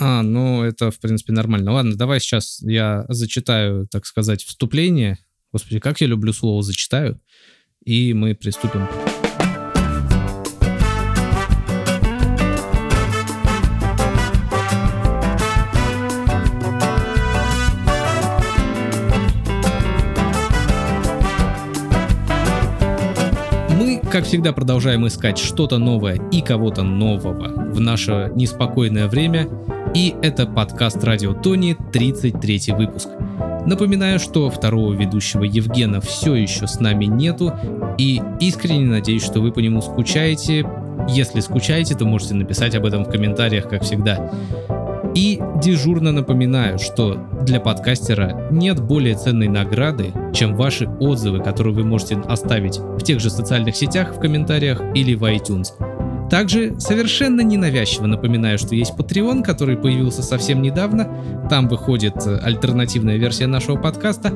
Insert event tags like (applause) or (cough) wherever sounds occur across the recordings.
А, ну это, в принципе, нормально. Ладно, давай сейчас я зачитаю, так сказать, вступление. Господи, как я люблю слово «зачитаю». И мы приступим. Как всегда, продолжаем искать что-то новое и кого-то нового в наше неспокойное время. И это подкаст «Радио Тони», 33 выпуск. Напоминаю, что второго ведущего Евгена все еще с нами нету, и искренне надеюсь, что вы по нему скучаете. Если скучаете, то можете написать об этом в комментариях, как всегда. И дежурно напоминаю, что для подкастера нет более ценной награды, чем ваши отзывы, которые вы можете оставить в тех же социальных сетях, в комментариях или в iTunes. Также совершенно ненавязчиво напоминаю, что есть Patreon, который появился совсем недавно. Там выходит э, альтернативная версия нашего подкаста.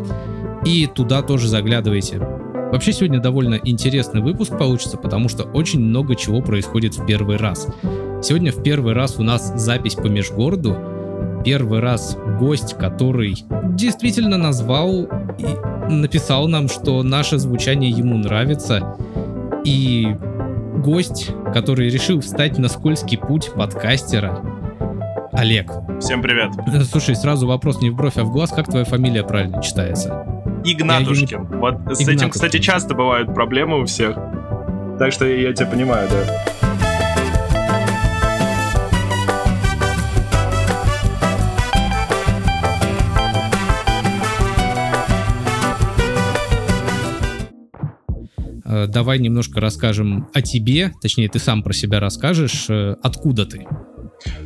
И туда тоже заглядывайте. Вообще сегодня довольно интересный выпуск получится, потому что очень много чего происходит в первый раз. Сегодня в первый раз у нас запись по межгороду. Первый раз гость, который действительно назвал и написал нам, что наше звучание ему нравится. И гость, который решил встать на скользкий путь подкастера, Олег. Всем привет. Слушай, сразу вопрос не в бровь, а в глаз. Как твоя фамилия правильно читается? Игнатушкин. Не... Вот Игнатушкин. с этим, кстати, часто бывают проблемы у всех. Так что я тебя понимаю, да. Давай немножко расскажем о тебе, точнее, ты сам про себя расскажешь, э, откуда ты.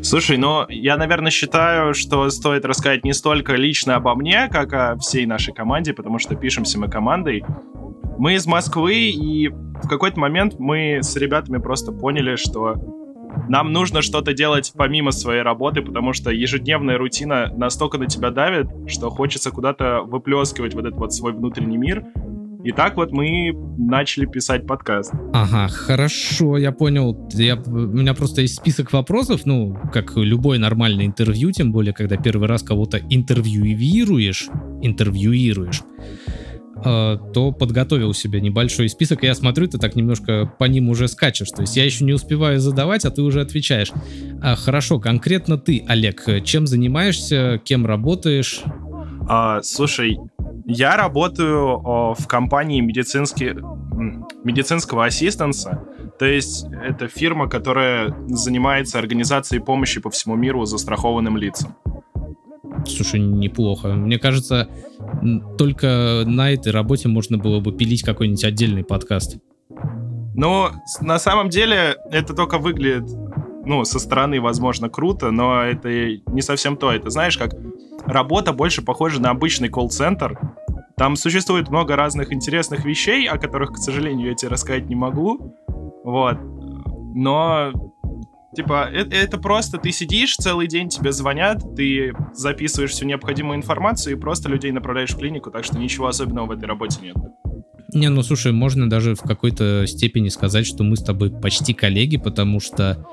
Слушай, ну, я, наверное, считаю, что стоит рассказать не столько лично обо мне, как о всей нашей команде, потому что пишемся мы командой. Мы из Москвы, и в какой-то момент мы с ребятами просто поняли, что нам нужно что-то делать помимо своей работы, потому что ежедневная рутина настолько на тебя давит, что хочется куда-то выплескивать вот этот вот свой внутренний мир. И так вот мы начали писать подкаст. Ага, хорошо, я понял. Я, у меня просто есть список вопросов, ну, как любой нормальный интервью, тем более, когда первый раз кого-то интервьюируешь, интервьюируешь, э, то подготовил себе небольшой список, и я смотрю, ты так немножко по ним уже скачешь. То есть я еще не успеваю задавать, а ты уже отвечаешь. А, хорошо, конкретно ты, Олег, чем занимаешься, кем работаешь? А, слушай, я работаю о, в компании медицинский, медицинского ассистенса. То есть это фирма, которая занимается организацией помощи по всему миру застрахованным лицам. Слушай, неплохо. Мне кажется, только на этой работе можно было бы пилить какой-нибудь отдельный подкаст. Ну, на самом деле, это только выглядит, ну, со стороны, возможно, круто, но это не совсем то. Это, знаешь, как работа больше похожа на обычный колл-центр. Там существует много разных интересных вещей, о которых, к сожалению, я тебе рассказать не могу. Вот. Но Типа, это, это просто ты сидишь целый день, тебе звонят, ты записываешь всю необходимую информацию и просто людей направляешь в клинику, так что ничего особенного в этой работе нет. Не, ну слушай, можно даже в какой-то степени сказать, что мы с тобой почти коллеги, потому что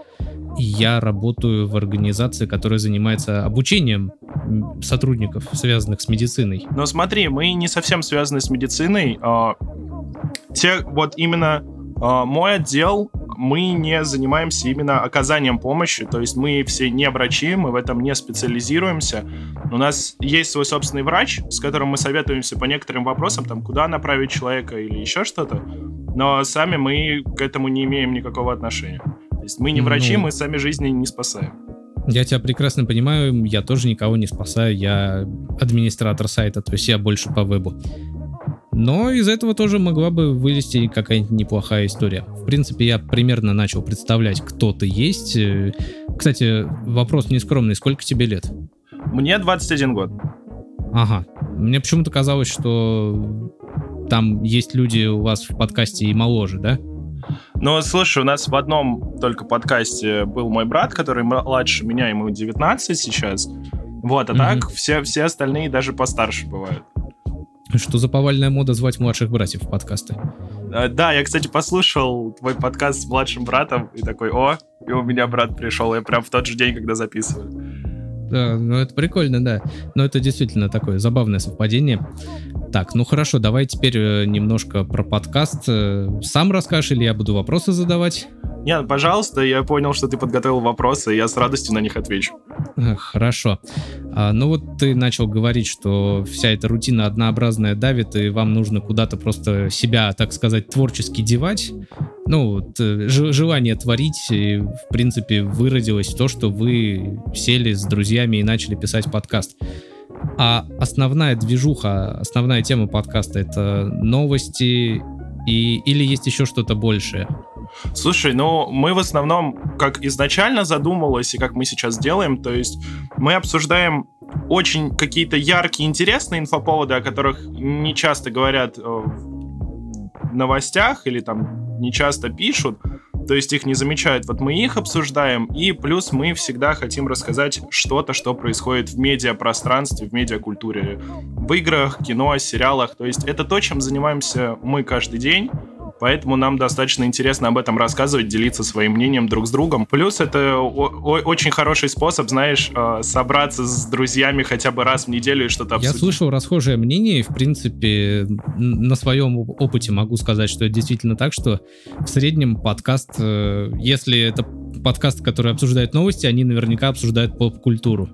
я работаю в организации, которая занимается обучением сотрудников, связанных с медициной. Но смотри, мы не совсем связаны с медициной. А, те, вот именно а, мой отдел, мы не занимаемся именно оказанием помощи, то есть мы все не врачи, мы в этом не специализируемся. У нас есть свой собственный врач, с которым мы советуемся по некоторым вопросам, там, куда направить человека или еще что-то, но сами мы к этому не имеем никакого отношения. То есть мы не врачи, ну, мы сами жизни не спасаем. Я тебя прекрасно понимаю, я тоже никого не спасаю, я администратор сайта, то есть я больше по вебу. Но из этого тоже могла бы вылезти какая-нибудь неплохая история. В принципе, я примерно начал представлять, кто ты есть. Э, кстати, вопрос нескромный, сколько тебе лет? Мне 21 год. Ага. Мне почему-то казалось, что там есть люди у вас в подкасте и моложе, да? Ну, слушай, у нас в одном только подкасте был мой брат, который младше меня, ему 19 сейчас. Вот, а mm-hmm. так все, все остальные даже постарше бывают. Что за повальная мода звать младших братьев в подкасты? А, да, я, кстати, послушал твой подкаст с младшим братом и такой, о, и у меня брат пришел, я прям в тот же день, когда записываю. Да, ну это прикольно, да. Но это действительно такое забавное совпадение. Так, ну хорошо, давай теперь э, немножко про подкаст. Э, сам расскажешь или я буду вопросы задавать? Нет, пожалуйста, я понял, что ты подготовил вопросы, и я с радостью на них отвечу. Хорошо. А, ну вот ты начал говорить, что вся эта рутина однообразная давит, и вам нужно куда-то просто себя, так сказать, творчески девать. Ну, вот, э, желание творить, и, в принципе, выродилось то, что вы сели с друзьями и начали писать подкаст. А основная движуха, основная тема подкаста — это новости и, или есть еще что-то большее? Слушай, ну мы в основном, как изначально задумывалось и как мы сейчас делаем, то есть мы обсуждаем очень какие-то яркие, интересные инфоповоды, о которых не часто говорят э, в новостях или там не часто пишут, то есть их не замечают. Вот мы их обсуждаем, и плюс мы всегда хотим рассказать что-то, что происходит в медиапространстве, в медиакультуре, в играх, кино, сериалах. То есть это то, чем занимаемся мы каждый день. Поэтому нам достаточно интересно об этом рассказывать, делиться своим мнением друг с другом. Плюс это очень хороший способ, знаешь, э, собраться с друзьями хотя бы раз в неделю и что-то обсудить. Я слышал расхожее мнение, и, в принципе, на своем опыте могу сказать, что это действительно так, что в среднем подкаст, э, если это подкаст, который обсуждает новости, они наверняка обсуждают поп-культуру.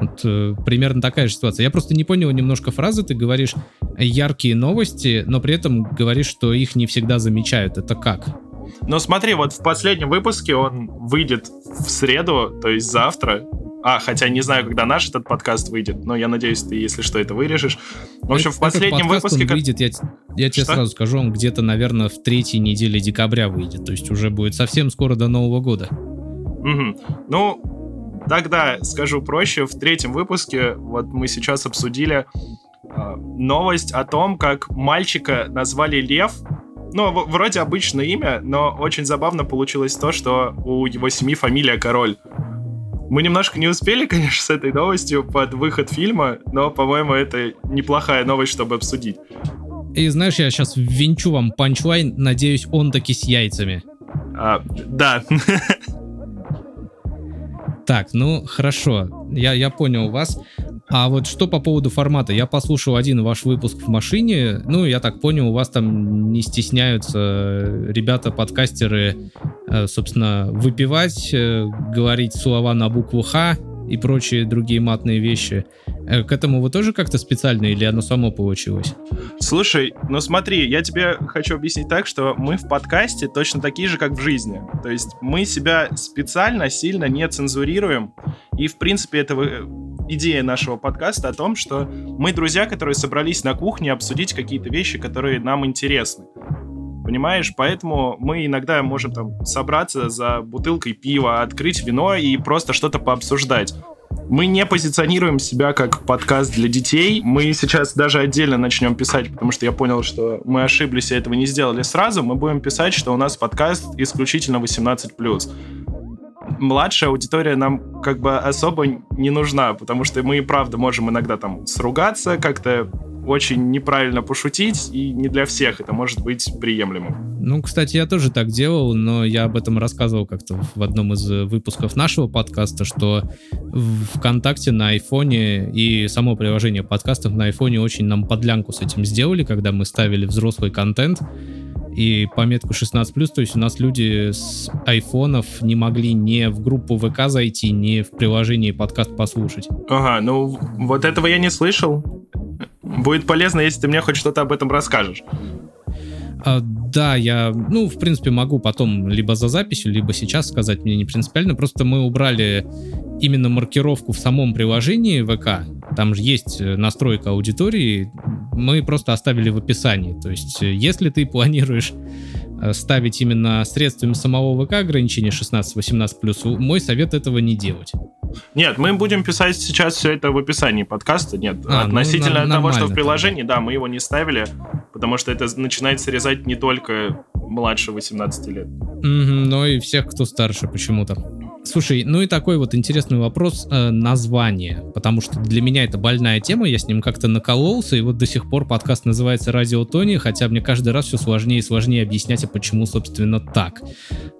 Вот э, примерно такая же ситуация. Я просто не понял немножко фразы. Ты говоришь яркие новости, но при этом говоришь, что их не всегда замечают. Это как? Ну смотри, вот в последнем выпуске он выйдет в среду, то есть завтра. А, хотя не знаю, когда наш этот подкаст выйдет, но я надеюсь, ты, если что, это вырежешь. В общем, в последнем этот выпуске... Он выйдет, я, я тебе сразу скажу, он где-то, наверное, в третьей неделе декабря выйдет. То есть уже будет совсем скоро до Нового года. Угу. Ну, Тогда скажу проще, в третьем выпуске вот мы сейчас обсудили э, новость о том, как мальчика назвали Лев. Ну, вроде обычное имя, но очень забавно получилось то, что у его семьи фамилия Король. Мы немножко не успели, (laughs) конечно, с этой новостью под выход фильма, но, по-моему, это неплохая новость, чтобы обсудить. И знаешь, я сейчас ввинчу вам панчлайн, надеюсь, он таки с яйцами. А, да. (laughs) Так, ну хорошо, я, я понял вас. А вот что по поводу формата? Я послушал один ваш выпуск в машине. Ну, я так понял, у вас там не стесняются ребята-подкастеры, э, собственно, выпивать, э, говорить слова на букву Х и прочие другие матные вещи. Э, к этому вы тоже как-то специально или оно само получилось? Слушай, ну смотри, я тебе хочу объяснить так, что мы в подкасте точно такие же, как в жизни. То есть мы себя специально сильно не цензурируем. И, в принципе, это идея нашего подкаста о том, что мы друзья, которые собрались на кухне обсудить какие-то вещи, которые нам интересны. Понимаешь? Поэтому мы иногда можем там собраться за бутылкой пива, открыть вино и просто что-то пообсуждать. Мы не позиционируем себя как подкаст для детей. Мы сейчас даже отдельно начнем писать, потому что я понял, что мы ошиблись и этого не сделали сразу. Мы будем писать, что у нас подкаст исключительно 18+. Младшая аудитория нам как бы особо не нужна, потому что мы и правда можем иногда там сругаться, как-то очень неправильно пошутить, и не для всех это может быть приемлемым. Ну, кстати, я тоже так делал, но я об этом рассказывал как-то в одном из выпусков нашего подкаста, что ВКонтакте на айфоне и само приложение подкастов на айфоне очень нам подлянку с этим сделали, когда мы ставили взрослый контент, и пометку 16+, то есть у нас люди с айфонов не могли ни в группу ВК зайти, ни в приложении подкаст послушать. Ага, ну вот этого я не слышал. Будет полезно, если ты мне хоть что-то об этом расскажешь. А, да, я, ну, в принципе, могу потом либо за записью, либо сейчас сказать, мне не принципиально. Просто мы убрали именно маркировку в самом приложении ВК. Там же есть э, настройка аудитории. Мы просто оставили в описании. То есть, э, если ты планируешь э, ставить именно средствами самого ВК ограничение 16-18+, мой совет этого не делать. Нет, мы будем писать сейчас все это в описании подкаста. Нет, а, ну, относительно ну, того, что в приложении, тогда. да, мы его не ставили, потому что это начинает срезать не только младше 18 лет. Угу, но и всех, кто старше почему-то. Слушай, ну и такой вот интересный вопрос э, название, потому что для меня это больная тема, я с ним как-то накололся, и вот до сих пор подкаст называется «Радио Тони», хотя мне каждый раз все сложнее и сложнее объяснять, а почему, собственно, так.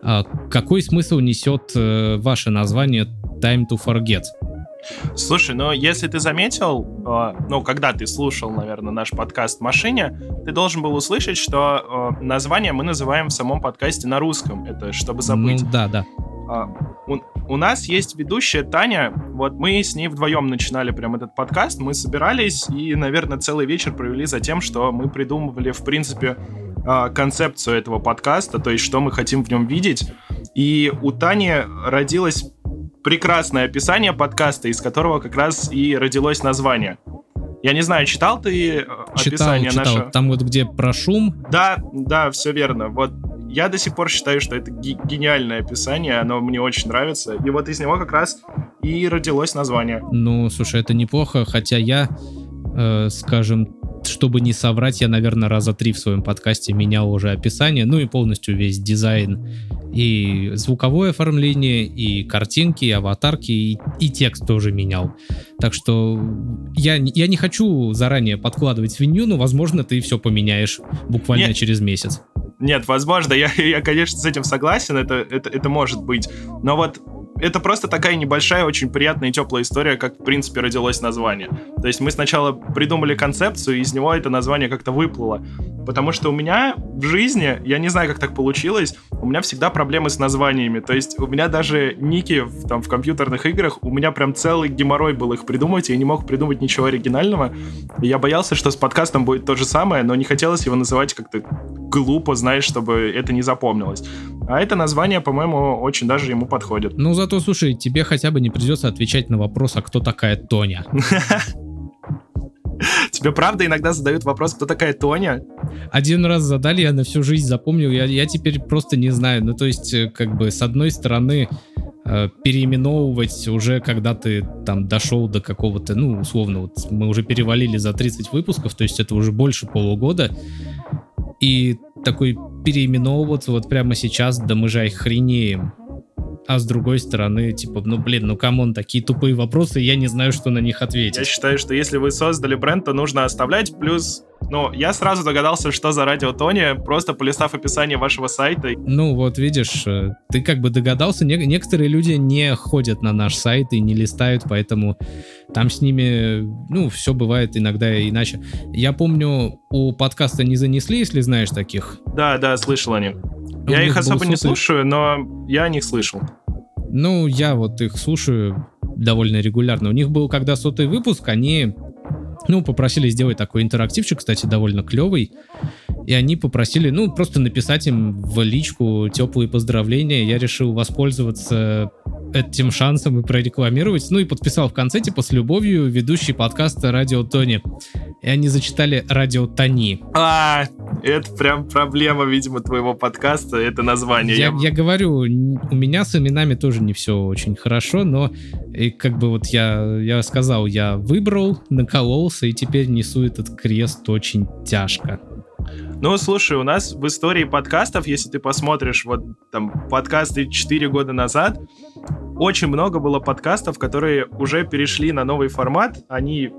А какой смысл несет э, ваше название «Time to Forget»? Слушай, ну если ты заметил, э, ну когда ты слушал, наверное, наш подкаст в машине, ты должен был услышать, что э, название мы называем в самом подкасте на русском. Это чтобы забыть. Ну, да, да. А, у, у нас есть ведущая Таня. Вот мы с ней вдвоем начинали прям этот подкаст. Мы собирались и, наверное, целый вечер провели за тем, что мы придумывали, в принципе, а, концепцию этого подкаста, то есть что мы хотим в нем видеть. И у Тани родилось прекрасное описание подкаста, из которого как раз и родилось название. Я не знаю, читал ты э, читал, описание читал. наше? Там вот где про шум. Да, да, все верно. Вот я до сих пор считаю, что это гениальное описание, оно мне очень нравится. И вот из него как раз и родилось название. Ну, слушай, это неплохо, хотя я, э, скажем, чтобы не соврать, я, наверное, раза три в своем подкасте менял уже описание, ну и полностью весь дизайн и звуковое оформление, и картинки, и аватарки, и, и текст тоже менял. Так что я, я не хочу заранее подкладывать свинью, но, возможно, ты все поменяешь буквально Нет. через месяц. Нет, возможно, я, я, конечно, с этим согласен, это, это, это может быть. Но вот это просто такая небольшая, очень приятная и теплая история, как, в принципе, родилось название. То есть мы сначала придумали концепцию, и из него это название как-то выплыло. Потому что у меня в жизни, я не знаю, как так получилось, у меня всегда проблемы с названиями. То есть у меня даже ники в, там, в компьютерных играх, у меня прям целый геморрой был их придумать, я не мог придумать ничего оригинального. И я боялся, что с подкастом будет то же самое, но не хотелось его называть как-то глупо, знаешь, чтобы это не запомнилось. А это название, по-моему, очень даже ему подходит. Ну, зато, слушай, тебе хотя бы не придется отвечать на вопрос, а кто такая Тоня? (laughs) Тебе правда иногда задают вопрос, кто такая Тоня? Один раз задали, я на всю жизнь запомнил, я, я теперь просто не знаю. Ну, то есть, э, как бы, с одной стороны, э, переименовывать уже, когда ты там дошел до какого-то, ну, условно, вот мы уже перевалили за 30 выпусков, то есть это уже больше полугода, и такой переименовываться вот прямо сейчас, да мы же охренеем. А с другой стороны, типа, ну блин, ну come on, такие тупые вопросы, я не знаю, что на них ответить. Я считаю, что если вы создали бренд, то нужно оставлять. Плюс, ну, я сразу догадался, что за радио Тони, просто полистав описание вашего сайта. Ну вот, видишь, э, ты как бы догадался, не- некоторые люди не ходят на наш сайт и не листают, поэтому там с ними, ну, все бывает иногда иначе. Я помню, у подкаста не занесли, если знаешь таких. Да, да, слышал о них. У Я их особо не слушаю, но я о них слышал. Ну, я вот их слушаю довольно регулярно. У них был, когда сотый выпуск, они, ну, попросили сделать такой интерактивчик, кстати, довольно клевый. И они попросили, ну, просто написать им в личку теплые поздравления. Я решил воспользоваться этим шансом и прорекламировать. Ну и подписал в конце, типа, с любовью, ведущий подкаста «Радио Тони». И они зачитали «Радио Тони». А, это прям проблема, видимо, твоего подкаста, это название. Я, я говорю, у меня с именами тоже не все очень хорошо, но и как бы вот я, я сказал, я выбрал, накололся, и теперь несу этот крест очень тяжко. Ну, слушай, у нас в истории подкастов, если ты посмотришь вот там подкасты 4 года назад, очень много было подкастов, которые уже перешли на новый формат, они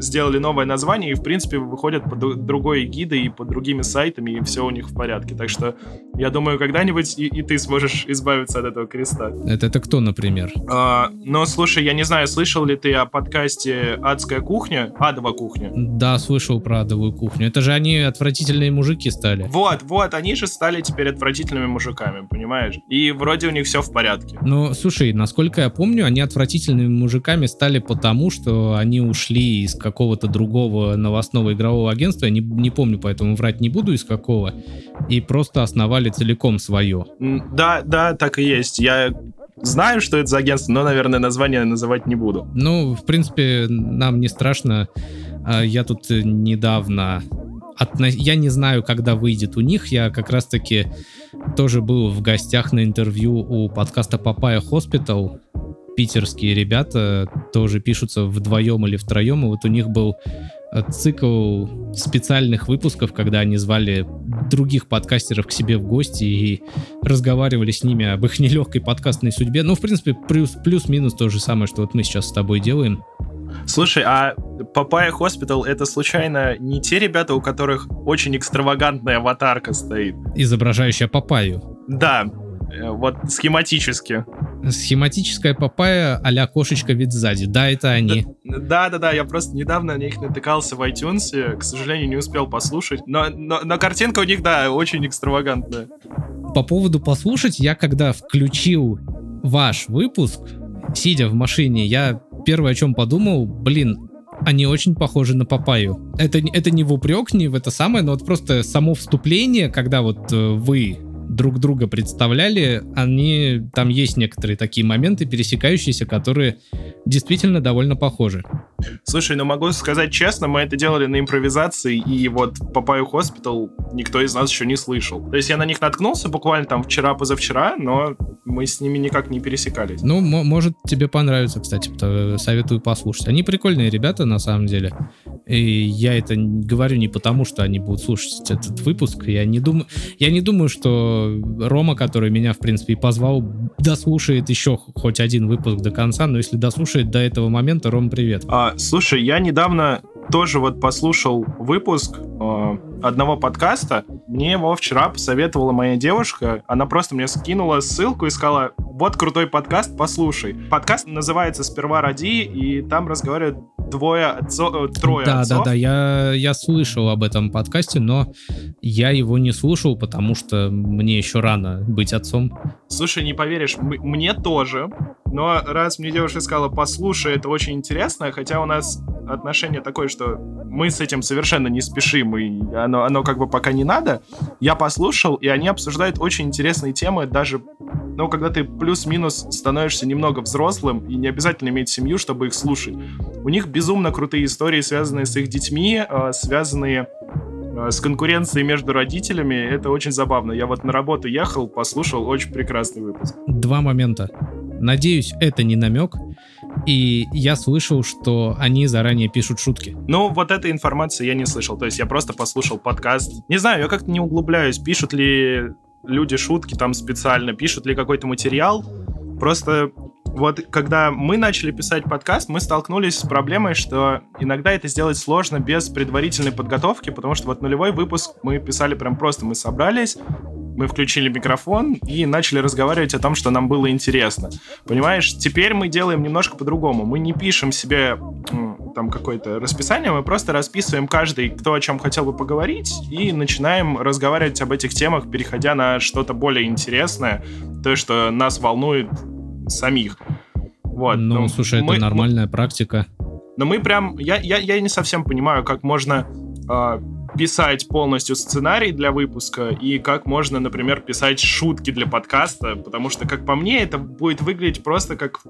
сделали новое название и, в принципе, выходят под другой эгидой и под другими сайтами, и все у них в порядке. Так что, я думаю, когда-нибудь и, и ты сможешь (laughs) избавиться от этого креста. Это, это кто, например? А, но, слушай, я не знаю, слышал ли ты о подкасте «Адская кухня», «Адова кухня»? Да, слышал про адовую кухню. Это же они отвратительные мужики стали. Вот, вот, они же стали теперь отвратительными мужиками, понимаешь? И вроде у них все в порядке. Но, слушай, насколько я помню, они отвратительными мужиками стали потому, что они ушли из какого-то другого новостного игрового агентства, я не, не помню, поэтому врать не буду из какого, и просто основали целиком свое. Да, да, так и есть. Я знаю, что это за агентство, но, наверное, название называть не буду. Ну, в принципе, нам не страшно. А, Я тут недавно... отно- Я не знаю, когда выйдет у них. Я как раз-таки тоже был в гостях на интервью у подкаста Папая Hospital. Питерские ребята тоже пишутся вдвоем или втроем. И вот у них был э, цикл специальных выпусков, когда они звали других подкастеров к себе в гости и разговаривали с ними об их (laughs) нелегкой подкастной судьбе. Ну, в принципе, плюс, плюс-минус то же самое, что вот мы сейчас с тобой делаем. Слушай, а Папая Hospital это случайно не те ребята, у которых очень экстравагантная аватарка стоит? Изображающая папаю. Да, Э, вот схематически. Схематическая папая а-ля кошечка вид сзади. Да, это они. Да-да-да, я просто недавно на них натыкался в iTunes, к сожалению, не успел послушать. Но, но, но картинка у них, да, очень экстравагантная. По поводу послушать, я когда включил ваш выпуск, сидя в машине, я первое, о чем подумал, блин, они очень похожи на Папаю. Это, это не в упрек, не в это самое, но вот просто само вступление, когда вот э, вы друг друга представляли, они там есть некоторые такие моменты пересекающиеся, которые действительно довольно похожи. Слушай, ну могу сказать честно, мы это делали на импровизации, и вот Папаю Хоспитал никто из нас еще не слышал. То есть я на них наткнулся буквально там вчера-позавчера, но мы с ними никак не пересекались. Ну, может тебе понравится, кстати, советую послушать. Они прикольные ребята, на самом деле. И я это говорю не потому, что они будут слушать этот выпуск. Я не думаю, я не думаю, что Рома, который меня, в принципе, и позвал, дослушает еще хоть один выпуск до конца, но если дослушает до этого момента, Ром, привет. А, слушай, я недавно тоже вот послушал выпуск э, одного подкаста. Мне его вчера посоветовала моя девушка. Она просто мне скинула ссылку и сказала, вот крутой подкаст, послушай. Подкаст называется «Сперва ради», и там разговаривают двое отцов, э, трое да, отцов. Да, да, да, я, я слышал об этом подкасте, но я его не слушал, потому что мне еще рано быть отцом. Слушай, не поверишь, мне тоже. Но раз мне девушка сказала, послушай, это очень интересно, хотя у нас отношение такое, что мы с этим совершенно не спешим, и оно, оно как бы пока не надо. Я послушал, и они обсуждают очень интересные темы, даже, ну, когда ты плюс-минус становишься немного взрослым, и не обязательно иметь семью, чтобы их слушать. У них безумно крутые истории, связанные с их детьми, а, связанные а, с конкуренцией между родителями. Это очень забавно. Я вот на работу ехал, послушал, очень прекрасный выпуск. Два момента. Надеюсь, это не намек. И я слышал, что они заранее пишут шутки. Ну, вот этой информации я не слышал. То есть я просто послушал подкаст. Не знаю, я как-то не углубляюсь, пишут ли люди шутки там специально, пишут ли какой-то материал. Просто вот когда мы начали писать подкаст, мы столкнулись с проблемой, что иногда это сделать сложно без предварительной подготовки, потому что вот нулевой выпуск мы писали прям просто, мы собрались, мы включили микрофон и начали разговаривать о том, что нам было интересно. Понимаешь, теперь мы делаем немножко по-другому. Мы не пишем себе там какое-то расписание, мы просто расписываем каждый, кто о чем хотел бы поговорить, и начинаем разговаривать об этих темах, переходя на что-то более интересное, то, что нас волнует самих. Вот. Ну, ну слушай, мы, это нормальная мы, практика. Но мы прям... Я, я, я не совсем понимаю, как можно э, писать полностью сценарий для выпуска и как можно, например, писать шутки для подкаста, потому что, как по мне, это будет выглядеть просто как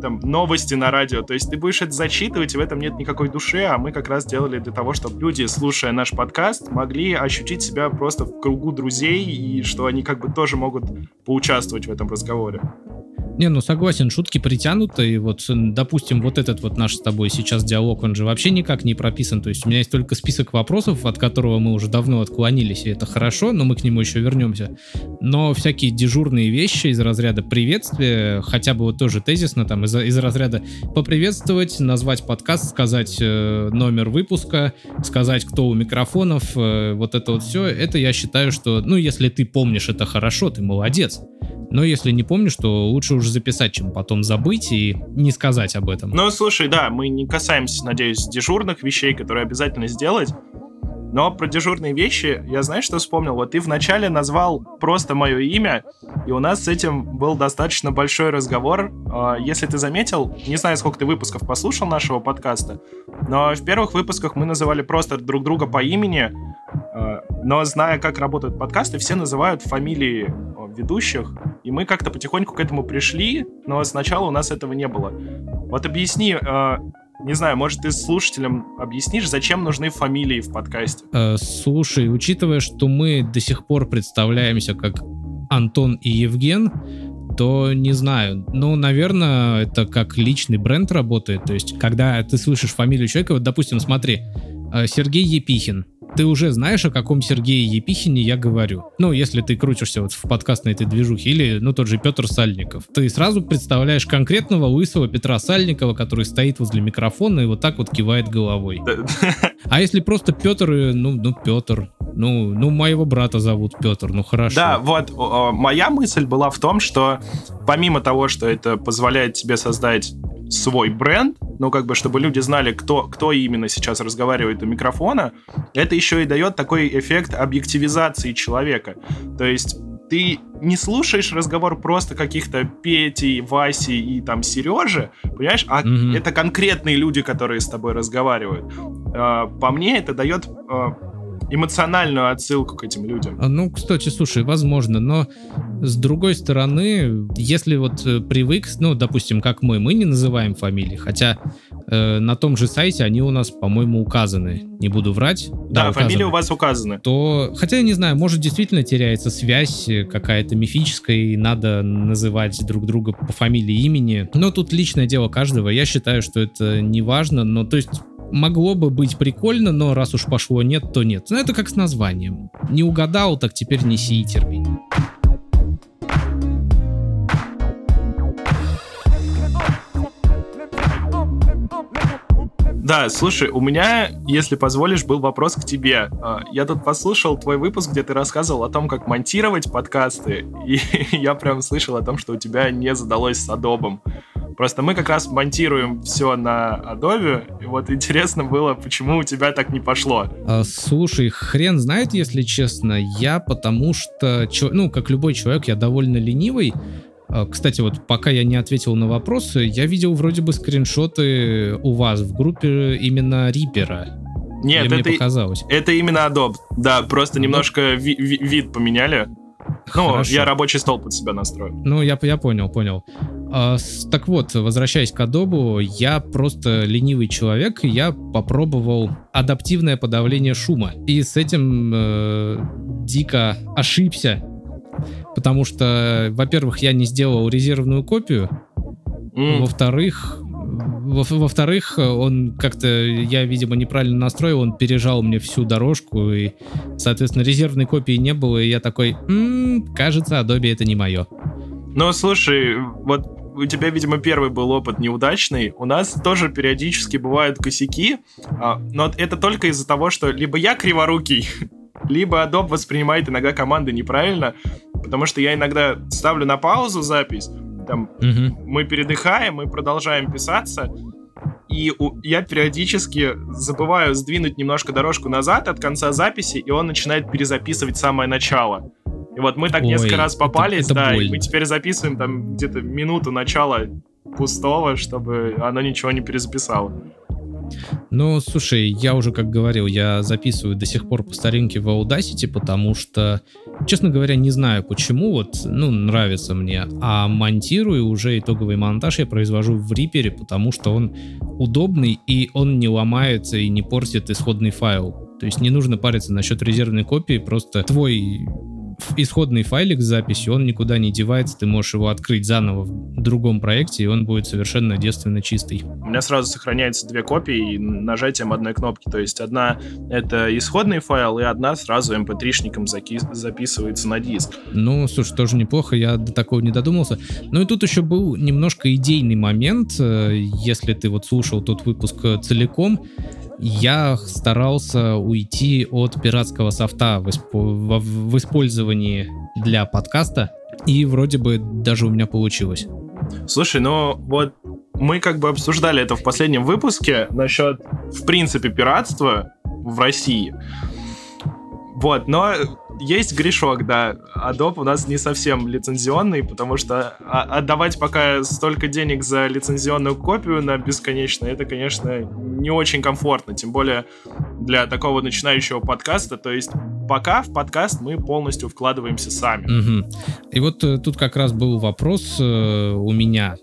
там новости на радио. То есть ты будешь это зачитывать, и в этом нет никакой души, а мы как раз делали для того, чтобы люди, слушая наш подкаст, могли ощутить себя просто в кругу друзей, и что они как бы тоже могут поучаствовать в этом разговоре. Не, ну согласен, шутки притянуты, и вот, допустим, вот этот вот наш с тобой сейчас диалог, он же вообще никак не прописан, то есть у меня есть только список вопросов, от которого мы уже давно отклонились, и это хорошо, но мы к нему еще вернемся. Но всякие дежурные вещи из разряда приветствия, хотя бы вот тоже тезисно, там, из, из разряда поприветствовать, назвать подкаст, сказать э, номер выпуска, сказать, кто у микрофонов, э, вот это вот все, это я считаю, что, ну, если ты помнишь это хорошо, ты молодец. Но если не помнишь, то лучше уже записать, чем потом забыть и не сказать об этом. Ну, слушай, да, мы не касаемся, надеюсь, дежурных вещей, которые обязательно сделать. Но про дежурные вещи я знаешь, что вспомнил? Вот ты вначале назвал просто мое имя, и у нас с этим был достаточно большой разговор. А, если ты заметил, не знаю, сколько ты выпусков послушал нашего подкаста, но в первых выпусках мы называли просто друг друга по имени, а, но зная, как работают подкасты, все называют фамилии ведущих, и мы как-то потихоньку к этому пришли, но сначала у нас этого не было. Вот объясни, э, не знаю, может, ты слушателям объяснишь, зачем нужны фамилии в подкасте? Э, слушай, учитывая, что мы до сих пор представляемся как Антон и Евген, то не знаю. Ну, наверное, это как личный бренд работает. То есть, когда ты слышишь фамилию человека, вот, допустим, смотри, э, Сергей Епихин ты уже знаешь, о каком Сергее Епихине я говорю. Ну, если ты крутишься вот в подкастной этой движухе, или, ну, тот же Петр Сальников. Ты сразу представляешь конкретного лысого Петра Сальникова, который стоит возле микрофона и вот так вот кивает головой. А если просто Петр, ну, ну, Петр, Ну, ну, моего брата зовут Петр, ну хорошо. Да, вот моя мысль была в том, что помимо того, что это позволяет тебе создать свой бренд, ну, как бы, чтобы люди знали, кто, кто именно сейчас разговаривает у микрофона, это еще и дает такой эффект объективизации человека. То есть ты не слушаешь разговор просто каких-то Пети, Васи и там Сережи, понимаешь, а mm-hmm. это конкретные люди, которые с тобой разговаривают. А, по мне это дает а, эмоциональную отсылку к этим людям. А, ну, кстати, слушай, возможно, но с другой стороны, если вот э, привык, ну, допустим, как мы, мы не называем фамилии, хотя э, на том же сайте они у нас, по-моему, указаны. Не буду врать. Да, да фамилии у вас указаны. То, хотя я не знаю, может действительно теряется связь какая-то мифическая и надо называть друг друга по фамилии имени. Но тут личное дело каждого. Я считаю, что это не важно, но то есть могло бы быть прикольно, но раз уж пошло нет, то нет. Ну это как с названием. Не угадал, так теперь неси и терпи. Да, слушай, у меня, если позволишь, был вопрос к тебе. А, я тут послушал твой выпуск, где ты рассказывал о том, как монтировать подкасты, (laughs) и я прям слышал о том, что у тебя не задалось с Adobe. Просто мы как раз монтируем все на Adobe, и вот интересно было, почему у тебя так не пошло. А, слушай, хрен знает, если честно. Я потому что, ну, как любой человек, я довольно ленивый. А, кстати, вот пока я не ответил на вопросы, я видел вроде бы скриншоты у вас в группе именно Рипера. Нет, это, мне показалось. это именно Adobe. Да, просто немножко ви- ви- вид поменяли. Ну, Хорошо. я рабочий стол под себя настрою. Ну, я, я понял, понял. А, так вот, возвращаясь к Adobe, я просто ленивый человек, я попробовал адаптивное подавление шума. И с этим э, дико ошибся, потому что, во-первых, я не сделал резервную копию, mm. во-вторых, во-вторых, он как-то, я, видимо, неправильно настроил, он пережал мне всю дорожку, и, соответственно, резервной копии не было, и я такой, м-м, кажется, Adobe это не мое. Ну, слушай, вот у тебя, видимо, первый был опыт неудачный. У нас тоже периодически бывают косяки, а, но это только из-за того, что либо я криворукий, (laughs) либо Adobe воспринимает иногда команды неправильно, потому что я иногда ставлю на паузу запись, там угу. мы передыхаем, мы продолжаем писаться, и у, я периодически забываю сдвинуть немножко дорожку назад от конца записи, и он начинает перезаписывать самое начало. И вот мы так Ой, несколько раз попались, это, это да, больно. и мы теперь записываем там где-то минуту начала пустого, чтобы оно ничего не перезаписало. Ну, слушай, я уже, как говорил, я записываю до сих пор по старинке в Audacity, потому что, честно говоря, не знаю почему, вот, ну, нравится мне, а монтирую уже итоговый монтаж я произвожу в Reaper, потому что он удобный, и он не ломается и не портит исходный файл. То есть не нужно париться насчет резервной копии, просто твой исходный файлик с записью, он никуда не девается, ты можешь его открыть заново в другом проекте, и он будет совершенно девственно чистый. У меня сразу сохраняется две копии нажатием одной кнопки, то есть одна это исходный файл, и одна сразу mp3-шником эм записывается на диск. Ну, слушай, тоже неплохо, я до такого не додумался. Ну и тут еще был немножко идейный момент, э, если ты вот слушал тот выпуск э, целиком, я старался уйти от пиратского софта в, исп... в использовании для подкаста, и вроде бы даже у меня получилось. Слушай, ну вот мы как бы обсуждали это в последнем выпуске насчет, в принципе, пиратства в России. Вот, но есть грешок, да. Adobe у нас не совсем лицензионный, потому что отдавать пока столько денег за лицензионную копию на бесконечно, это, конечно, не очень комфортно. Тем более для такого начинающего подкаста. То есть пока в подкаст мы полностью вкладываемся сами. Угу. И вот э, тут как раз был вопрос э, у меня.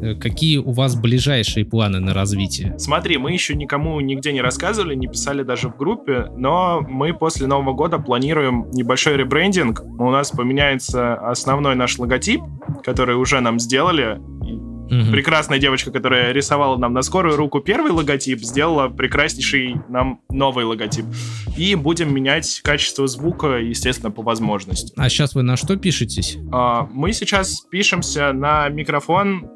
Э, какие у вас ближайшие планы на развитие? Смотри, мы еще никому нигде не рассказывали, не писали даже в группе, но мы после Нового года планируем небольшой ребрендинг. У нас поменяется основной наш логотип, который уже нам сделали. Угу. Прекрасная девочка, которая рисовала нам на скорую руку первый логотип, сделала прекраснейший нам новый логотип. И будем менять качество звука, естественно, по возможности. А сейчас вы на что пишетесь? А, мы сейчас пишемся на микрофон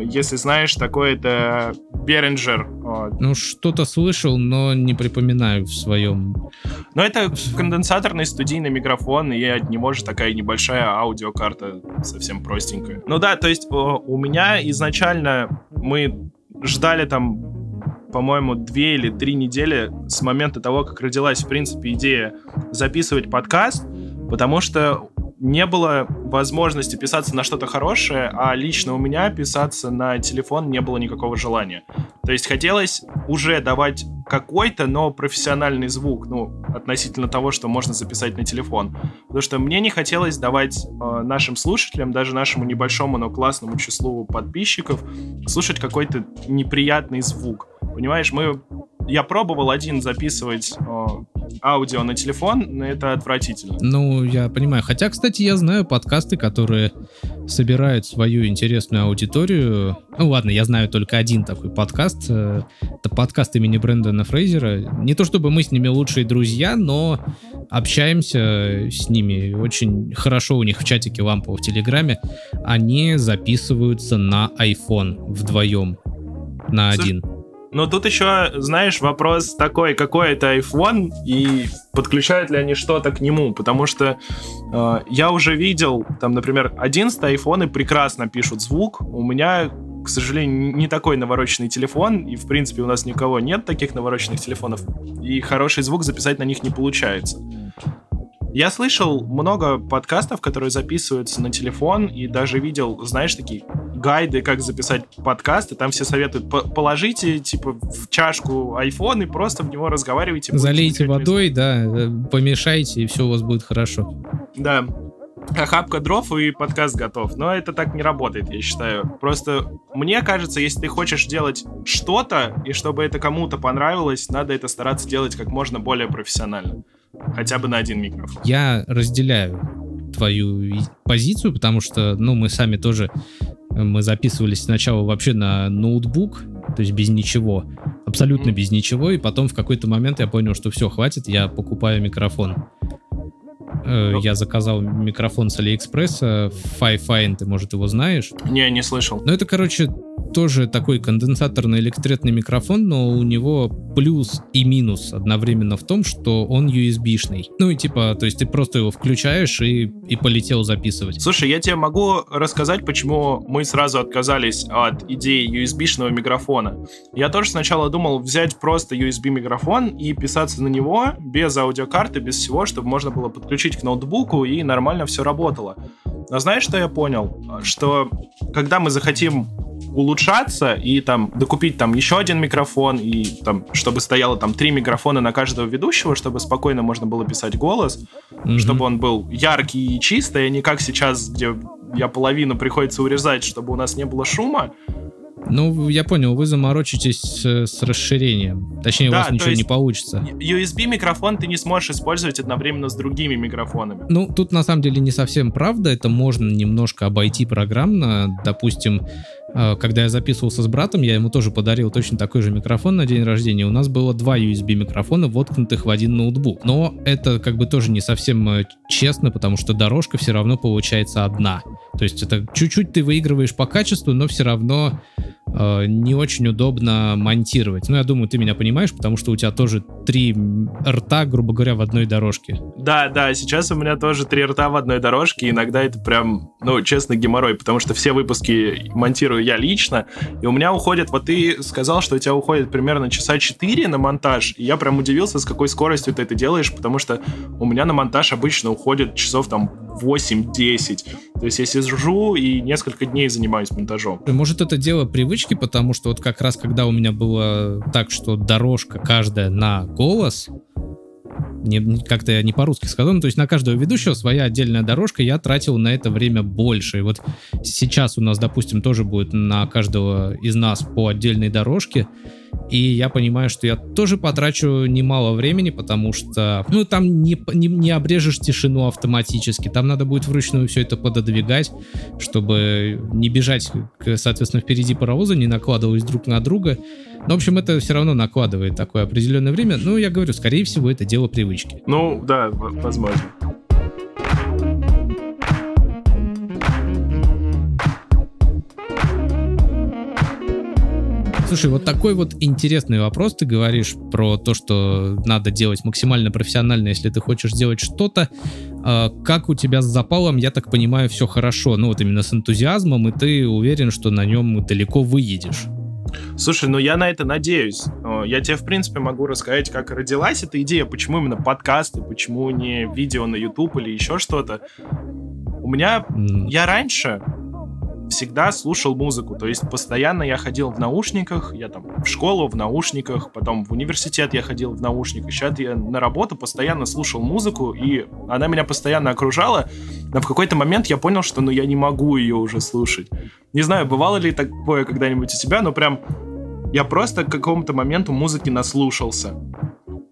если знаешь, такой это Behringer. Ну, что-то слышал, но не припоминаю в своем... Но это конденсаторный студийный микрофон, и от него же такая небольшая аудиокарта, совсем простенькая. Ну да, то есть у меня изначально мы ждали там по-моему, две или три недели с момента того, как родилась, в принципе, идея записывать подкаст, потому что не было возможности писаться на что-то хорошее, а лично у меня писаться на телефон не было никакого желания. То есть хотелось уже давать какой-то, но профессиональный звук, ну, относительно того, что можно записать на телефон. Потому что мне не хотелось давать э, нашим слушателям, даже нашему небольшому, но классному числу подписчиков, слушать какой-то неприятный звук. Понимаешь, мы я пробовал один записывать о, аудио на телефон, но это отвратительно. Ну, я понимаю. Хотя, кстати, я знаю подкасты, которые собирают свою интересную аудиторию. Ну ладно, я знаю только один такой подкаст. Э, это подкаст имени Брэндона Фрейзера. Не то чтобы мы с ними лучшие друзья, но общаемся с ними очень хорошо у них в чатике лампово в Телеграме. Они записываются на iPhone вдвоем на один. Но тут еще, знаешь, вопрос такой, какой это iPhone и подключают ли они что-то к нему, потому что э, я уже видел, там, например, 11 айфоны прекрасно пишут звук, у меня к сожалению, не такой навороченный телефон, и, в принципе, у нас никого нет таких навороченных телефонов, и хороший звук записать на них не получается. Я слышал много подкастов, которые записываются на телефон, и даже видел, знаешь, такие гайды, как записать подкаст, и там все советуют, положите, типа, в чашку iPhone и просто в него разговаривайте. Залейте водой, да, э, помешайте, и все у вас будет хорошо. Да, охапка дров и подкаст готов. Но это так не работает, я считаю. Просто мне кажется, если ты хочешь делать что-то, и чтобы это кому-то понравилось, надо это стараться делать как можно более профессионально. Хотя бы на один микрофон. Я разделяю твою позицию, потому что, ну, мы сами тоже, мы записывались сначала вообще на ноутбук, то есть без ничего, абсолютно без ничего, и потом в какой-то момент я понял, что все, хватит, я покупаю микрофон. Э. Я заказал микрофон с Алиэкспресса, Fi-Fine, ты, может, его знаешь? Не, не слышал. Ну, это, короче, тоже такой конденсаторный электретный микрофон, но у него плюс и минус одновременно в том, что он USB-шный. Ну и типа, то есть ты просто его включаешь и, и полетел записывать. Слушай, я тебе могу рассказать, почему мы сразу отказались от идеи USB-шного микрофона. Я тоже сначала думал взять просто USB-микрофон и писаться на него без аудиокарты, без всего, чтобы можно было подключить к ноутбуку и нормально все работало. Но знаешь, что я понял? Что когда мы захотим улучшаться и там докупить там еще один микрофон и там, чтобы стояло там три микрофона на каждого ведущего, чтобы спокойно можно было писать голос, mm-hmm. чтобы он был яркий и чистый, а не как сейчас, где я половину приходится урезать, чтобы у нас не было шума. Ну, я понял, вы заморочитесь с, расширением. Точнее, да, у вас ничего не получится. USB-микрофон ты не сможешь использовать одновременно с другими микрофонами. Ну, тут на самом деле не совсем правда. Это можно немножко обойти программно. Допустим, э, когда я записывался с братом, я ему тоже подарил точно такой же микрофон на день рождения. У нас было два USB микрофона, воткнутых в один ноутбук. Но это как бы тоже не совсем э, честно, потому что дорожка все равно получается одна. То есть это чуть-чуть ты выигрываешь по качеству, но все равно э, не очень удобно монтировать. Ну, я думаю, ты меня понимаешь, потому что у тебя тоже три рта, грубо говоря, в одной дорожке. Да, да, сейчас у меня тоже три рта в одной дорожке. Иногда это прям, ну, честно, геморрой, потому что все выпуски монтирую я лично, и у меня уходит, вот ты сказал, что у тебя уходит примерно часа 4 на монтаж, и я прям удивился, с какой скоростью ты это делаешь, потому что у меня на монтаж обычно уходит часов там 8-10. То есть я сижу и несколько дней занимаюсь монтажом. Может, это дело привычки, потому что вот как раз когда у меня было так, что дорожка каждая на голос, не, как-то я не по-русски сказал, ну, то есть на каждого ведущего своя отдельная дорожка, я тратил на это время больше. И вот сейчас у нас, допустим, тоже будет на каждого из нас по отдельной дорожке, и я понимаю, что я тоже потрачу немало времени, потому что, ну, там не, не, не обрежешь тишину автоматически, там надо будет вручную все это пододвигать, чтобы не бежать, соответственно, впереди паровоза, не накладываясь друг на друга. Но, в общем, это все равно накладывает такое определенное время. Ну, я говорю, скорее всего, это дело привычки. Ну, да, возможно. Слушай, вот такой вот интересный вопрос. Ты говоришь про то, что надо делать максимально профессионально, если ты хочешь делать что-то. А, как у тебя с запалом, я так понимаю, все хорошо. Ну вот именно с энтузиазмом, и ты уверен, что на нем далеко выедешь. Слушай, ну я на это надеюсь. Я тебе, в принципе, могу рассказать, как родилась эта идея, почему именно подкасты, почему не видео на YouTube или еще что-то. У меня... Mm. Я раньше всегда слушал музыку. То есть постоянно я ходил в наушниках, я там в школу в наушниках, потом в университет я ходил в наушниках. Сейчас я на работу постоянно слушал музыку, и она меня постоянно окружала. Но в какой-то момент я понял, что ну я не могу ее уже слушать. Не знаю, бывало ли такое когда-нибудь у тебя, но прям я просто к какому-то моменту музыки наслушался.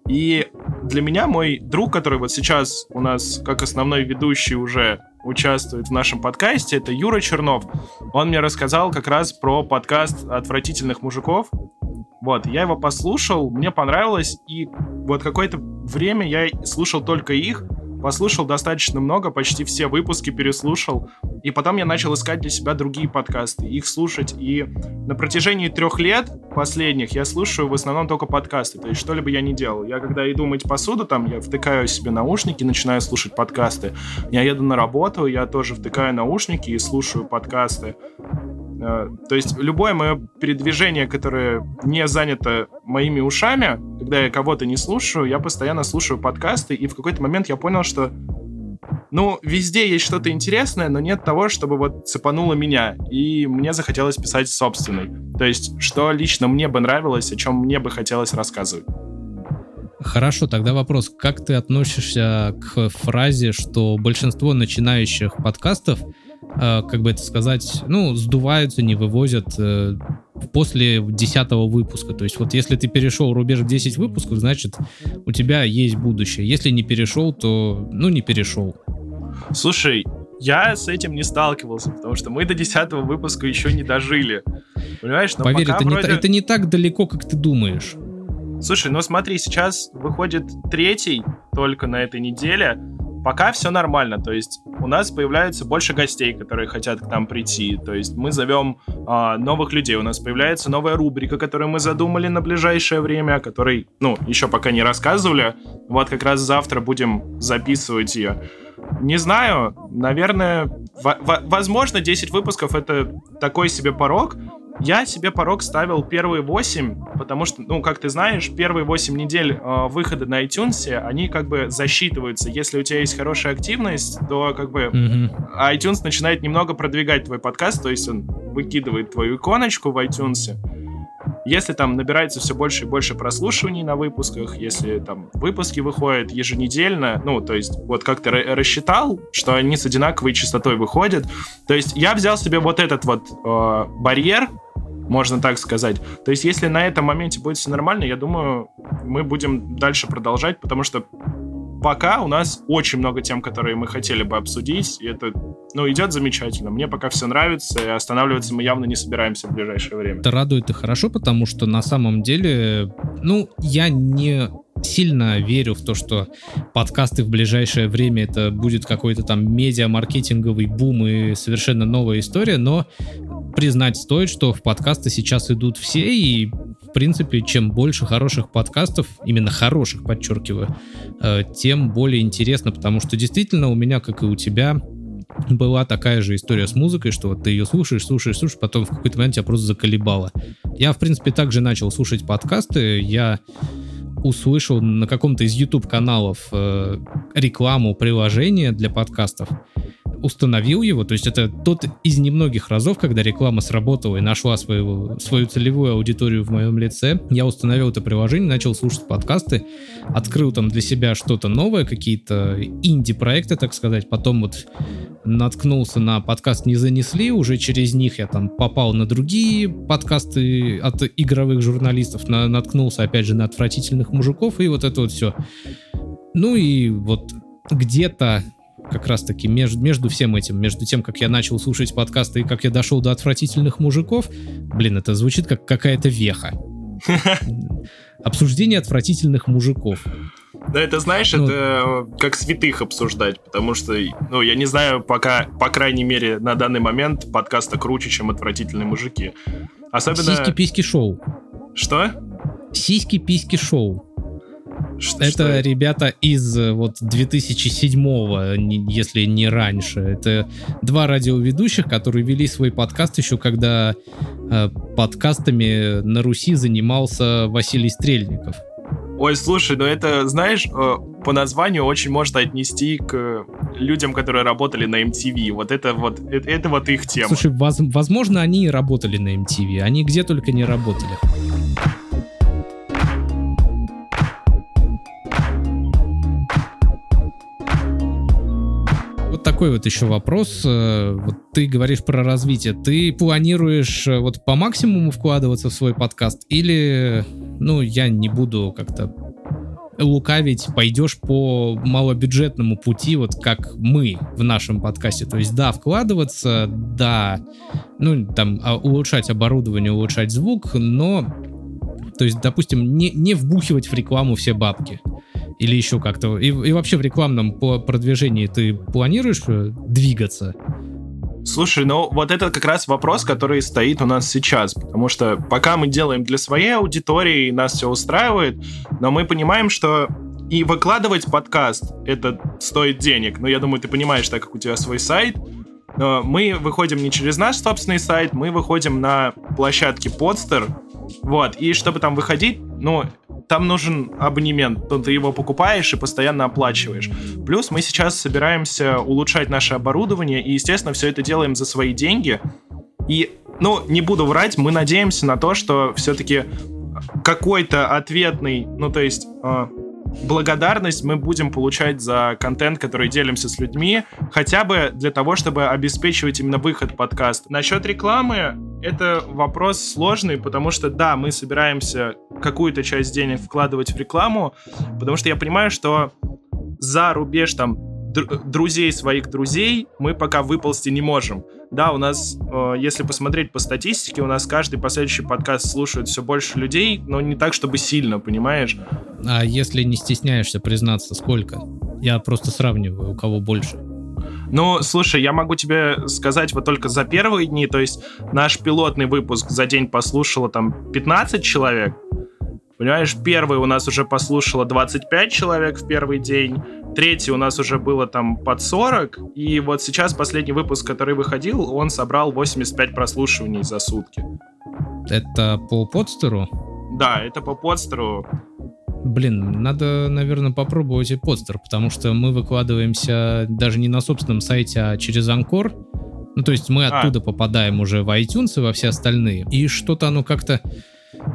И для меня мой друг, который вот сейчас у нас как основной ведущий уже участвует в нашем подкасте, это Юра Чернов. Он мне рассказал как раз про подкаст «Отвратительных мужиков». Вот, я его послушал, мне понравилось, и вот какое-то время я слушал только их, послушал достаточно много, почти все выпуски переслушал, и потом я начал искать для себя другие подкасты, их слушать, и на протяжении трех лет последних я слушаю в основном только подкасты, то есть что-либо я не делал. Я когда иду мыть посуду, там я втыкаю себе наушники, начинаю слушать подкасты. Я еду на работу, я тоже втыкаю наушники и слушаю подкасты. Э, то есть любое мое передвижение, которое не занято моими ушами, когда я кого-то не слушаю, я постоянно слушаю подкасты, и в какой-то момент я понял, что ну, везде есть что-то интересное, но нет того, чтобы вот цепануло меня. И мне захотелось писать собственный. То есть, что лично мне бы нравилось, о чем мне бы хотелось рассказывать. Хорошо, тогда вопрос. Как ты относишься к фразе, что большинство начинающих подкастов Э, как бы это сказать, ну, сдуваются, не вывозят э, после десятого выпуска. То есть вот если ты перешел рубеж в 10 выпусков, значит, у тебя есть будущее. Если не перешел, то, ну, не перешел. Слушай, я с этим не сталкивался, потому что мы до десятого выпуска еще не дожили. Понимаешь? Но Поверь, это, вроде... не, это не так далеко, как ты думаешь. Слушай, ну смотри, сейчас выходит третий только на этой неделе. Пока все нормально, то есть у нас появляется больше гостей, которые хотят к нам прийти, то есть мы зовем а, новых людей, у нас появляется новая рубрика, которую мы задумали на ближайшее время, о которой, ну, еще пока не рассказывали, вот как раз завтра будем записывать ее. Не знаю, наверное, возможно, 10 выпусков это такой себе порог, я себе порог ставил первые 8, потому что, ну, как ты знаешь, первые 8 недель э, выхода на iTunes, они как бы засчитываются. Если у тебя есть хорошая активность, то как бы mm-hmm. iTunes начинает немного продвигать твой подкаст, то есть он выкидывает твою иконочку в iTunes. Если там набирается все больше и больше прослушиваний на выпусках, если там выпуски выходят еженедельно, ну, то есть вот как ты рассчитал, что они с одинаковой частотой выходят, то есть я взял себе вот этот вот э, барьер, можно так сказать. То есть, если на этом моменте будет все нормально, я думаю, мы будем дальше продолжать, потому что пока у нас очень много тем, которые мы хотели бы обсудить, и это, ну, идет замечательно. Мне пока все нравится, и останавливаться мы явно не собираемся в ближайшее время. Это радует и хорошо, потому что на самом деле, ну, я не сильно верю в то, что подкасты в ближайшее время это будет какой-то там медиа-маркетинговый бум и совершенно новая история, но признать стоит, что в подкасты сейчас идут все, и в принципе, чем больше хороших подкастов, именно хороших, подчеркиваю, э, тем более интересно, потому что действительно у меня, как и у тебя, была такая же история с музыкой, что вот ты ее слушаешь, слушаешь, слушаешь, потом в какой-то момент тебя просто заколебало. Я, в принципе, также начал слушать подкасты, я услышал на каком-то из YouTube каналов э, рекламу приложения для подкастов установил его, то есть это тот из немногих разов, когда реклама сработала и нашла свою, свою целевую аудиторию в моем лице, я установил это приложение, начал слушать подкасты, открыл там для себя что-то новое, какие-то инди-проекты, так сказать, потом вот наткнулся на подкаст «Не занесли», уже через них я там попал на другие подкасты от игровых журналистов, на, наткнулся опять же на отвратительных мужиков и вот это вот все. Ну и вот где-то как раз-таки между, между всем этим, между тем, как я начал слушать подкасты и как я дошел до отвратительных мужиков, блин, это звучит как какая-то веха. (laughs) Обсуждение отвратительных мужиков. Да, это, знаешь, ну, это как святых обсуждать, потому что, ну, я не знаю, пока, по крайней мере, на данный момент подкаста круче, чем «Отвратительные мужики». Особенно... Сиськи-письки шоу. Что? Сиськи-письки шоу. Что, это что ребята из э, вот 2007-го, если не раньше. Это два радиоведущих, которые вели свой подкаст еще когда э, подкастами на Руси занимался Василий Стрельников. Ой, слушай, ну это, знаешь, э, по названию очень можно отнести к людям, которые работали на MTV. Вот это вот, это, это вот их тема. Слушай, воз, возможно, они и работали на MTV. Они где только не работали. Такой вот еще вопрос. Э, вот ты говоришь про развитие. Ты планируешь э, вот по максимуму вкладываться в свой подкаст или, ну, я не буду как-то лукавить, пойдешь по малобюджетному пути, вот как мы в нашем подкасте. То есть, да, вкладываться, да, ну, там, а, улучшать оборудование, улучшать звук, но, то есть, допустим, не, не вбухивать в рекламу все бабки. Или еще как-то? И, и вообще в рекламном продвижении ты планируешь э, двигаться? Слушай, ну вот это как раз вопрос, который стоит у нас сейчас, потому что пока мы делаем для своей аудитории, нас все устраивает, но мы понимаем, что и выкладывать подкаст, это стоит денег. Но я думаю, ты понимаешь, так как у тебя свой сайт, но мы выходим не через наш собственный сайт, мы выходим на площадке Podster, вот, и чтобы там выходить, ну, там нужен абонемент, то ты его покупаешь и постоянно оплачиваешь. Плюс мы сейчас собираемся улучшать наше оборудование, и, естественно, все это делаем за свои деньги. И, ну, не буду врать, мы надеемся на то, что все-таки какой-то ответный, ну, то есть... Э, благодарность мы будем получать за контент, который делимся с людьми, хотя бы для того, чтобы обеспечивать именно выход подкаста. Насчет рекламы, это вопрос сложный, потому что, да, мы собираемся какую-то часть денег вкладывать в рекламу, потому что я понимаю, что за рубеж там друзей своих друзей мы пока выползти не можем. Да, у нас, э, если посмотреть по статистике, у нас каждый последующий подкаст слушает все больше людей, но не так, чтобы сильно, понимаешь? А если не стесняешься признаться, сколько? Я просто сравниваю, у кого больше. Ну, слушай, я могу тебе сказать вот только за первые дни, то есть наш пилотный выпуск за день послушало там 15 человек, Понимаешь, первый у нас уже послушало 25 человек в первый день, третий у нас уже было там под 40, и вот сейчас последний выпуск, который выходил, он собрал 85 прослушиваний за сутки. Это по подстеру? Да, это по подстеру. Блин, надо, наверное, попробовать и подстер, потому что мы выкладываемся даже не на собственном сайте, а через Анкор. Ну, то есть мы а. оттуда попадаем уже в iTunes и во все остальные. И что-то оно как-то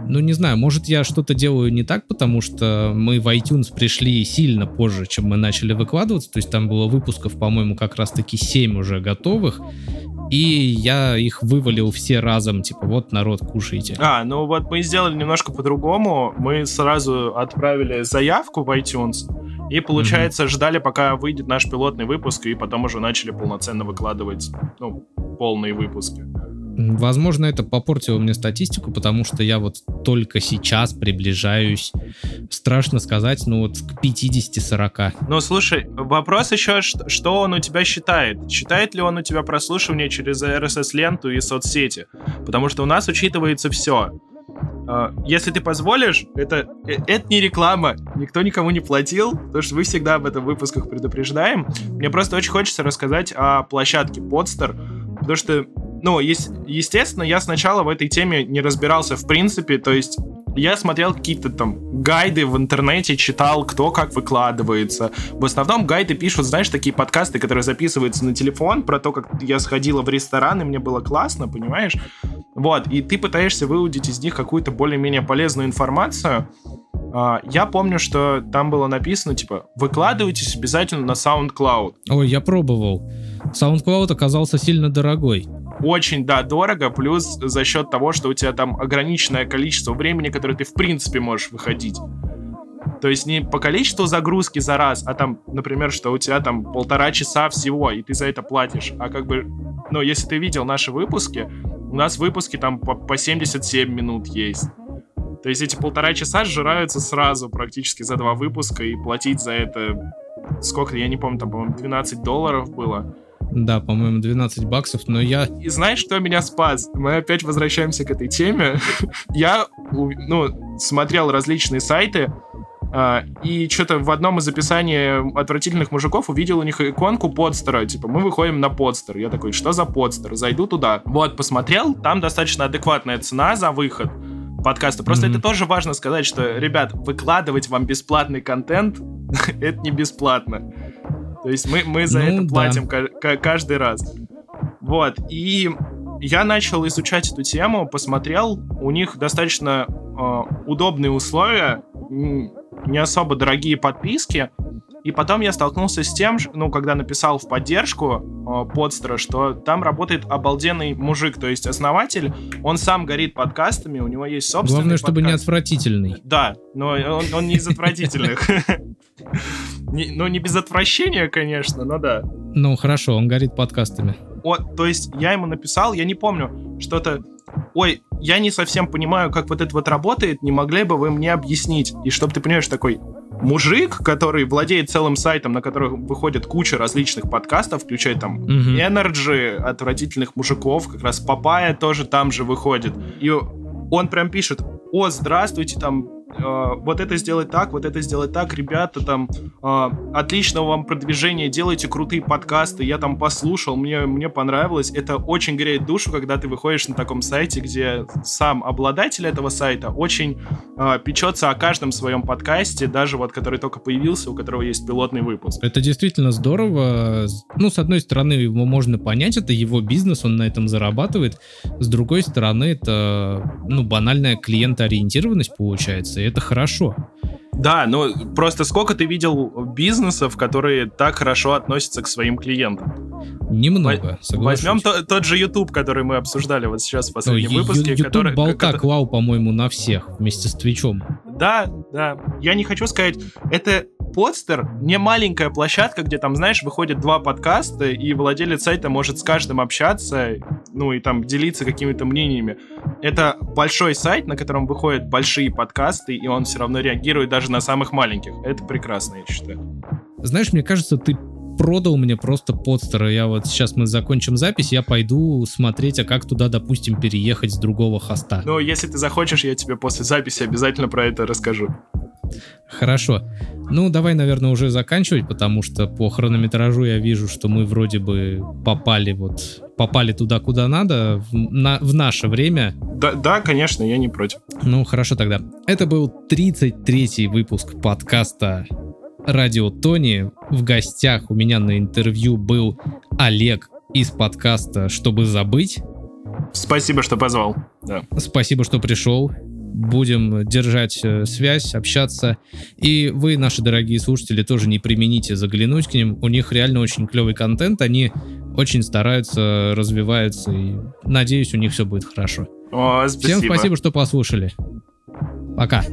ну, не знаю, может, я что-то делаю не так, потому что мы в iTunes пришли сильно позже, чем мы начали выкладываться. То есть там было выпусков, по-моему, как раз-таки 7 уже готовых. И я их вывалил все разом, типа, вот, народ, кушайте. А, ну вот мы сделали немножко по-другому. Мы сразу отправили заявку в iTunes, и, получается, mm-hmm. ждали, пока выйдет наш пилотный выпуск, и потом уже начали полноценно выкладывать, ну, полные выпуски. Возможно, это попортило мне статистику, потому что я вот только сейчас приближаюсь, страшно сказать, ну вот к 50-40. Ну, слушай, вопрос еще, что он у тебя считает? Считает ли он у тебя прослушивание через RSS-ленту и соцсети? Потому что у нас учитывается все. А, если ты позволишь, это, э, это не реклама, никто никому не платил, потому что вы всегда об этом в выпусках предупреждаем. Мне просто очень хочется рассказать о площадке Podster, потому что ну, есть, естественно, я сначала в этой теме не разбирался в принципе, то есть я смотрел какие-то там гайды в интернете, читал, кто как выкладывается. В основном гайды пишут, знаешь, такие подкасты, которые записываются на телефон, про то, как я сходила в ресторан, и мне было классно, понимаешь? Вот, и ты пытаешься выудить из них какую-то более-менее полезную информацию. А, я помню, что там было написано, типа, выкладывайтесь обязательно на SoundCloud. Ой, я пробовал. SoundCloud оказался сильно дорогой очень, да, дорого, плюс за счет того, что у тебя там ограниченное количество времени, которое ты в принципе можешь выходить. То есть не по количеству загрузки за раз, а там, например, что у тебя там полтора часа всего, и ты за это платишь. А как бы, ну, если ты видел наши выпуски, у нас выпуски там по, по 77 минут есть. То есть эти полтора часа сжираются сразу практически за два выпуска, и платить за это сколько, я не помню, там, по-моему, 12 долларов было. Да, по-моему, 12 баксов, но я... И знаешь, что меня спас? Мы опять возвращаемся к этой теме. (laughs) я, ну, смотрел различные сайты, а, и что-то в одном из описаний отвратительных мужиков увидел у них иконку подстера. Типа, мы выходим на подстер. Я такой, что за подстер? Зайду туда. Вот, посмотрел, там достаточно адекватная цена за выход подкаста. Просто mm-hmm. это тоже важно сказать, что, ребят, выкладывать вам бесплатный контент, (laughs) это не бесплатно. То есть мы, мы за ну, это платим да. каждый раз. Вот, и я начал изучать эту тему, посмотрел, у них достаточно э, удобные условия, не особо дорогие подписки, и потом я столкнулся с тем, ну, когда написал в поддержку э, подстера, что там работает обалденный мужик, то есть основатель, он сам горит подкастами, у него есть собственный Главное, чтобы подкаст. не отвратительный. Да, но он, он не из отвратительных. (laughs) Ну, не без отвращения, конечно, но да. Ну, хорошо, он горит подкастами. О, то есть я ему написал, я не помню, что-то ой, я не совсем понимаю, как вот это вот работает, не могли бы вы мне объяснить? И чтобы ты понимаешь, такой, мужик, который владеет целым сайтом, на котором выходит куча различных подкастов, включая там mm-hmm. Energy, отвратительных мужиков, как раз Папая тоже там же выходит. И он прям пишет, о, здравствуйте, там, вот это сделать так, вот это сделать так, ребята, там, э, отличного вам продвижения, делайте крутые подкасты, я там послушал, мне, мне понравилось, это очень греет душу, когда ты выходишь на таком сайте, где сам обладатель этого сайта очень э, печется о каждом своем подкасте, даже вот, который только появился, у которого есть пилотный выпуск. Это действительно здорово, ну, с одной стороны, его можно понять, это его бизнес, он на этом зарабатывает, с другой стороны, это, ну, банальная клиентоориентированность получается, это хорошо. Да, но просто сколько ты видел бизнесов, которые так хорошо относятся к своим клиентам? Немного, согласен. Возьмем то, тот же YouTube, который мы обсуждали вот сейчас в последнем ну, выпуске. YouTube который, болта который... клал, по-моему, на всех вместе с Твичом. Да, да. Я не хочу сказать, это подстер не маленькая площадка, где там, знаешь, выходят два подкаста, и владелец сайта может с каждым общаться, ну и там делиться какими-то мнениями. Это большой сайт, на котором выходят большие подкасты, и он все равно реагирует даже на самых маленьких. Это прекрасно, я считаю. Знаешь, мне кажется, ты продал мне просто подстера. Я вот сейчас мы закончим запись, я пойду смотреть, а как туда, допустим, переехать с другого хоста. Ну, если ты захочешь, я тебе после записи обязательно про это расскажу. Хорошо. Ну, давай, наверное, уже заканчивать, потому что по хронометражу я вижу, что мы вроде бы попали вот попали туда, куда надо, в, на, в наше время. Да, да, конечно, я не против. Ну, хорошо тогда. Это был 33-й выпуск подкаста «Радио Тони». В гостях у меня на интервью был Олег из подкаста «Чтобы забыть». Спасибо, что позвал. Да. Спасибо, что пришел будем держать э, связь, общаться. И вы, наши дорогие слушатели, тоже не примените заглянуть к ним. У них реально очень клевый контент, они очень стараются, развиваются, и надеюсь, у них все будет хорошо. О, спасибо. Всем спасибо, что послушали. Пока.